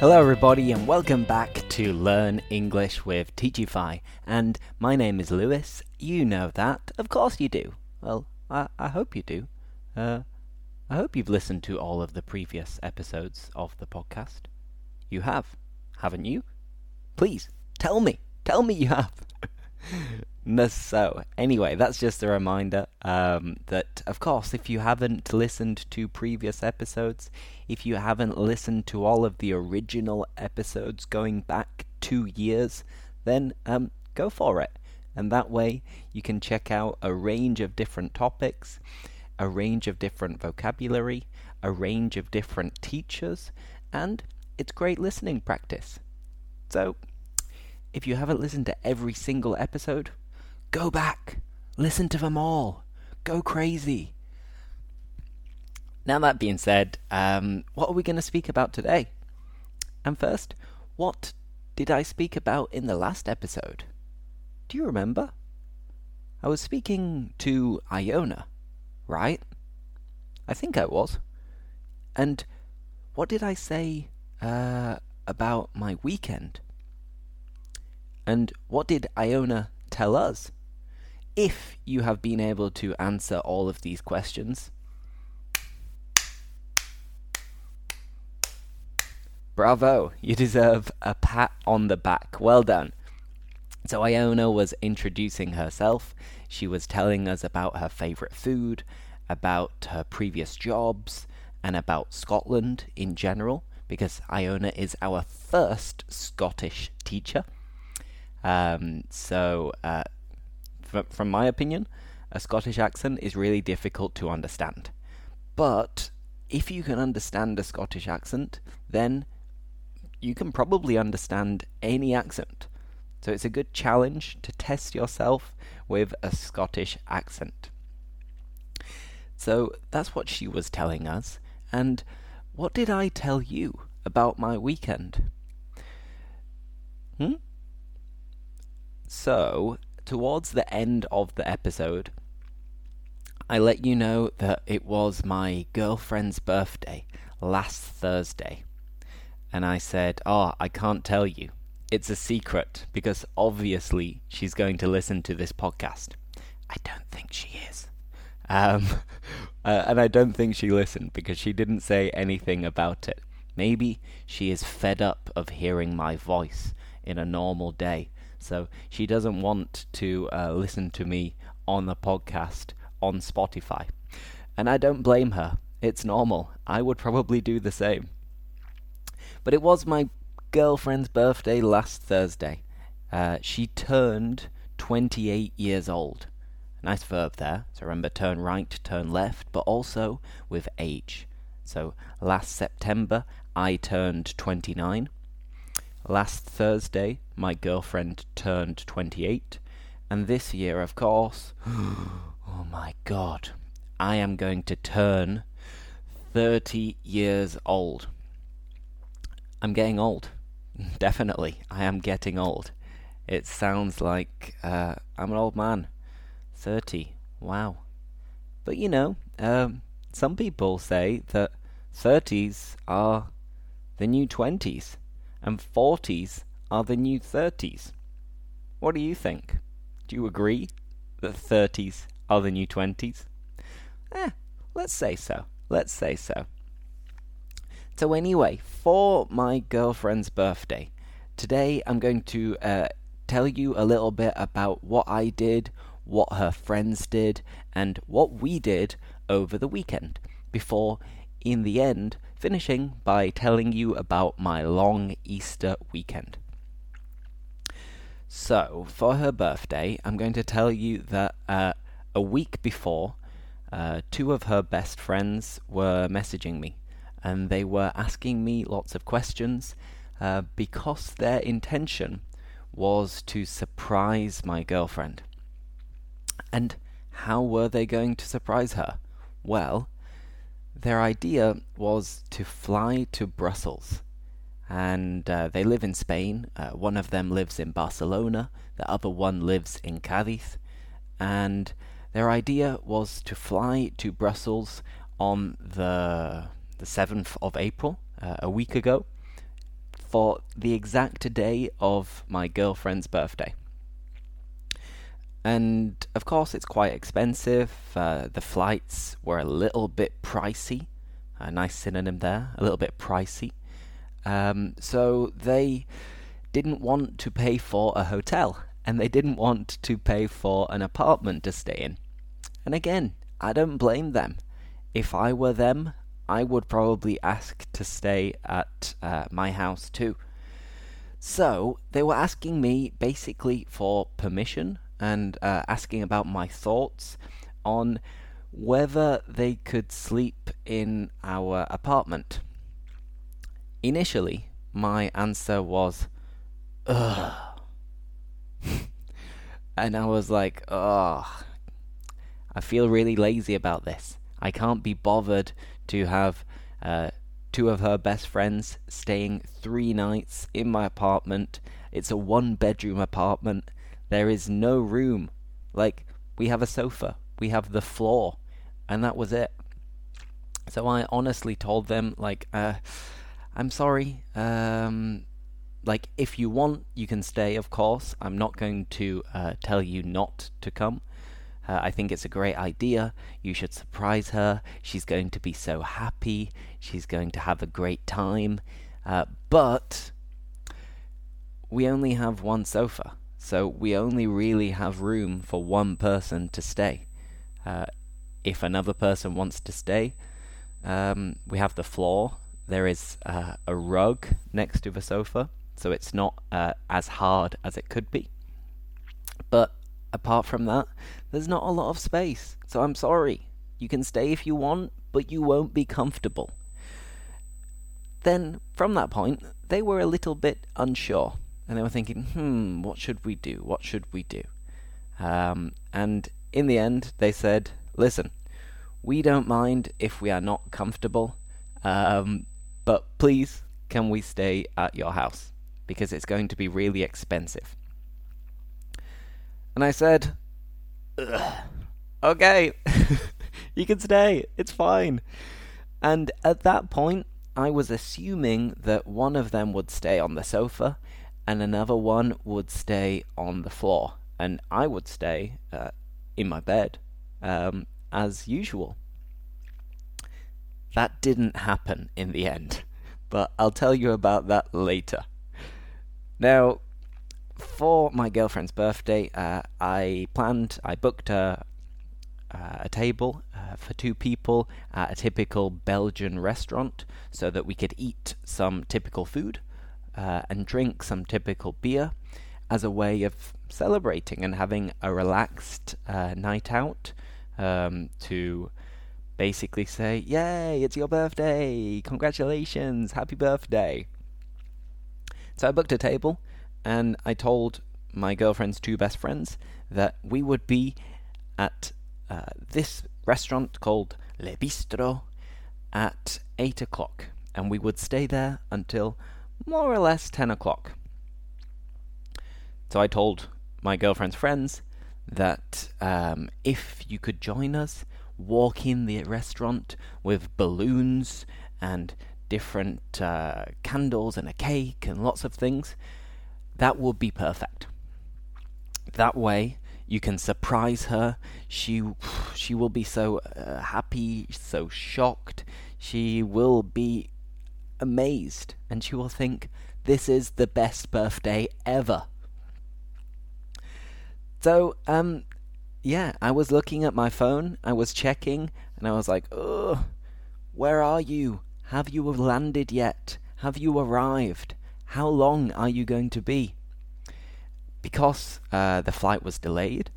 Hello, everybody, and welcome back to Learn English with Teachify. And my name is Lewis. You know that. Of course you do. Well, I, I hope you do. Uh, I hope you've listened to all of the previous episodes of the podcast. You have, haven't you? Please, tell me. Tell me you have. so, anyway, that's just a reminder um, that, of course, if you haven't listened to previous episodes, if you haven't listened to all of the original episodes going back two years, then um, go for it. And that way, you can check out a range of different topics, a range of different vocabulary, a range of different teachers, and it's great listening practice. So, if you haven't listened to every single episode, go back, listen to them all, go crazy. Now, that being said, um, what are we going to speak about today? And first, what did I speak about in the last episode? Do you remember? I was speaking to Iona, right? I think I was. And what did I say uh, about my weekend? And what did Iona tell us? If you have been able to answer all of these questions, Bravo! You deserve a pat on the back. Well done. So Iona was introducing herself. She was telling us about her favourite food, about her previous jobs, and about Scotland in general, because Iona is our first Scottish teacher. Um, so, uh, from my opinion, a Scottish accent is really difficult to understand. But if you can understand a Scottish accent, then you can probably understand any accent. So it's a good challenge to test yourself with a Scottish accent. So that's what she was telling us. And what did I tell you about my weekend? Hmm? So, towards the end of the episode, I let you know that it was my girlfriend's birthday last Thursday and I said, Oh, I can't tell you. It's a secret because obviously she's going to listen to this podcast. I don't think she is. Um, uh, and I don't think she listened because she didn't say anything about it. Maybe she is fed up of hearing my voice in a normal day, so she doesn't want to uh, listen to me on the podcast on Spotify. And I don't blame her. It's normal. I would probably do the same. But it was my girlfriend's birthday last Thursday. Uh, she turned 28 years old. Nice verb there. So remember, turn right, turn left, but also with age. So last September, I turned 29. Last Thursday, my girlfriend turned 28. And this year, of course, oh my god, I am going to turn 30 years old. I'm getting old. Definitely, I am getting old. It sounds like uh, I'm an old man. 30. Wow. But you know, um, some people say that 30s are the new 20s, and 40s are the new 30s. What do you think? Do you agree that 30s are the new 20s? Eh, let's say so. Let's say so. So, anyway, for my girlfriend's birthday, today I'm going to uh, tell you a little bit about what I did, what her friends did, and what we did over the weekend, before, in the end, finishing by telling you about my long Easter weekend. So, for her birthday, I'm going to tell you that uh, a week before, uh, two of her best friends were messaging me and they were asking me lots of questions uh, because their intention was to surprise my girlfriend. And how were they going to surprise her? Well, their idea was to fly to Brussels. And uh, they live in Spain. Uh, one of them lives in Barcelona, the other one lives in Cadiz. And their idea was to fly to Brussels on the the 7th of April, uh, a week ago, for the exact day of my girlfriend's birthday. And of course, it's quite expensive. Uh, the flights were a little bit pricey. A nice synonym there, a little bit pricey. Um, so they didn't want to pay for a hotel and they didn't want to pay for an apartment to stay in. And again, I don't blame them. If I were them, I would probably ask to stay at uh, my house too. So they were asking me basically for permission and uh, asking about my thoughts on whether they could sleep in our apartment. Initially, my answer was, ugh. and I was like, ugh. I feel really lazy about this. I can't be bothered to have uh, two of her best friends staying three nights in my apartment. It's a one bedroom apartment. There is no room. Like, we have a sofa, we have the floor, and that was it. So I honestly told them, like, uh, I'm sorry. Um, like, if you want, you can stay, of course. I'm not going to uh, tell you not to come. Uh, I think it's a great idea. You should surprise her. She's going to be so happy. She's going to have a great time. Uh, but we only have one sofa, so we only really have room for one person to stay. Uh, if another person wants to stay, um, we have the floor. There is uh, a rug next to the sofa, so it's not uh, as hard as it could be. But apart from that, there's not a lot of space. So I'm sorry. You can stay if you want, but you won't be comfortable. Then, from that point, they were a little bit unsure. And they were thinking, hmm, what should we do? What should we do? Um, and in the end, they said, listen, we don't mind if we are not comfortable, um, but please, can we stay at your house? Because it's going to be really expensive. And I said, okay, you can stay. It's fine. And at that point, I was assuming that one of them would stay on the sofa and another one would stay on the floor. And I would stay uh, in my bed um, as usual. That didn't happen in the end, but I'll tell you about that later. Now, for my girlfriend's birthday, uh, I planned, I booked a, uh, a table uh, for two people at a typical Belgian restaurant so that we could eat some typical food uh, and drink some typical beer as a way of celebrating and having a relaxed uh, night out um, to basically say, Yay, it's your birthday! Congratulations! Happy birthday! So I booked a table and I told my girlfriend's two best friends that we would be at uh, this restaurant called Le Bistro at 8 o'clock, and we would stay there until more or less 10 o'clock. So I told my girlfriend's friends that um, if you could join us, walk in the restaurant with balloons and different uh, candles and a cake and lots of things, that would be perfect. That way, you can surprise her. She she will be so uh, happy, so shocked. She will be amazed, and she will think, "This is the best birthday ever." So, um, yeah, I was looking at my phone. I was checking, and I was like, "Ugh, where are you? Have you landed yet? Have you arrived?" how long are you going to be? Because uh, the flight was delayed,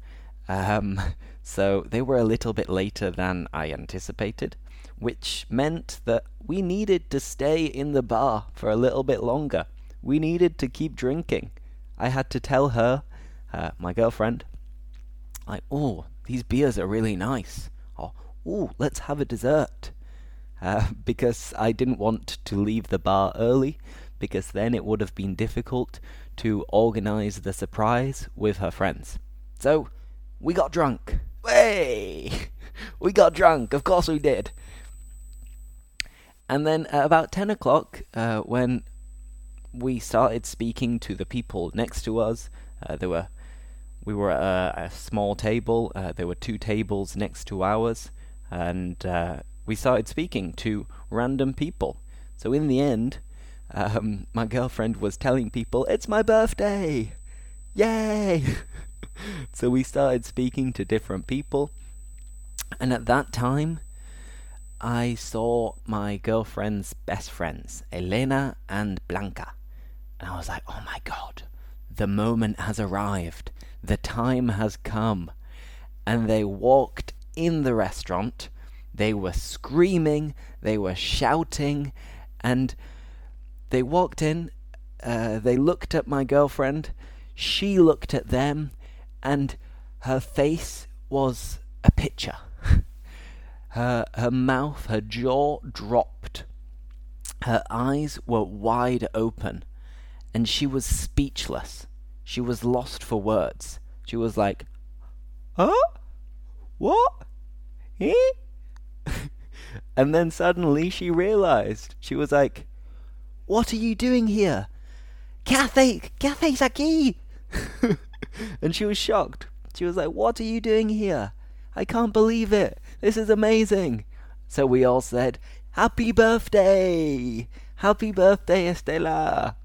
um, so they were a little bit later than I anticipated, which meant that we needed to stay in the bar for a little bit longer. We needed to keep drinking. I had to tell her, uh, my girlfriend, like, oh, these beers are really nice. Or, oh, let's have a dessert. Uh, because I didn't want to leave the bar early because then it would have been difficult to organize the surprise with her friends. So, we got drunk. Hey! We got drunk, of course we did. And then at about 10 o'clock, uh, when we started speaking to the people next to us. Uh, there were we were at a, a small table. Uh, there were two tables next to ours, and uh, we started speaking to random people. So in the end, um, my girlfriend was telling people, "It's my birthday, yay!" so we started speaking to different people, and at that time, I saw my girlfriend's best friends, Elena and Blanca, and I was like, "Oh my god, the moment has arrived." the time has come. And they walked in the restaurant. They were screaming, they were shouting, and they walked in. Uh, they looked at my girlfriend. She looked at them, and her face was a picture. Her her mouth, her jaw dropped. Her eyes were wide open, and she was speechless. She was lost for words. She was like, Huh? What? Eh? and then suddenly she realized. She was like, What are you doing here? Cafe, Cafe's aquí! and she was shocked. She was like, What are you doing here? I can't believe it. This is amazing. So we all said, Happy birthday! Happy birthday, Estela!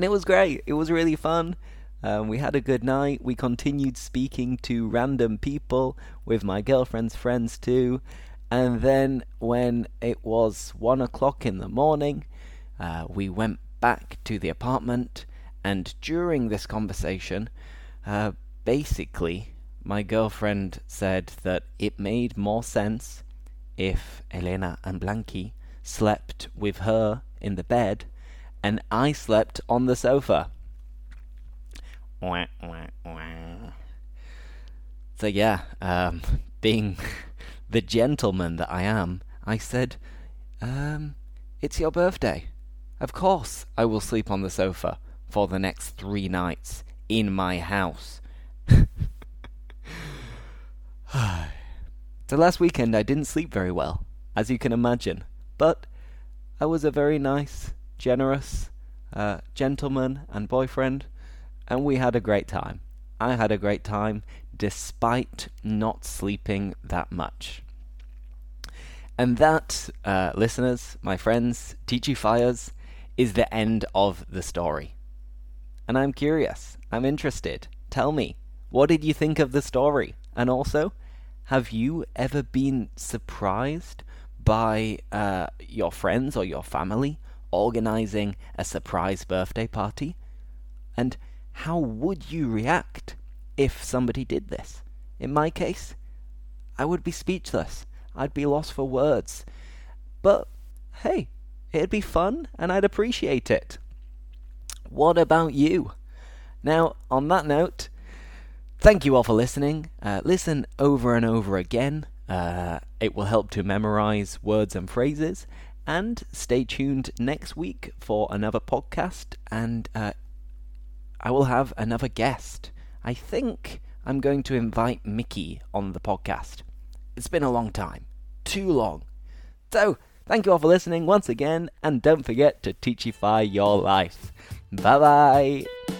and it was great. It was really fun. Um, we had a good night. We continued speaking to random people with my girlfriend's friends too. And then when it was one o'clock in the morning, uh, we went back to the apartment. And during this conversation, uh, basically, my girlfriend said that it made more sense if Elena and Blanqui slept with her in the bed and I slept on the sofa. So yeah, um, being the gentleman that I am, I said, um, it's your birthday. Of course I will sleep on the sofa for the next three nights in my house. so last weekend I didn't sleep very well, as you can imagine, but I was a very nice generous uh, gentleman and boyfriend, and we had a great time. I had a great time despite not sleeping that much. And that, uh, listeners, my friends, Teachy Fires, is the end of the story. And I'm curious, I'm interested. Tell me, what did you think of the story? And also, have you ever been surprised by uh, your friends or your family organizing a surprise birthday party? And how would you react if somebody did this? In my case, I would be speechless. I'd be lost for words. But hey, it'd be fun and I'd appreciate it. What about you? Now, on that note, thank you all for listening. Uh, listen over and over again. Uh, it will help to memorize words and phrases. And stay tuned next week for another podcast, and uh, I will have another guest. I think I'm going to invite Mickey on the podcast. It's been a long time. Too long. So, thank you all for listening once again, and don't forget to teachify your life. Bye bye.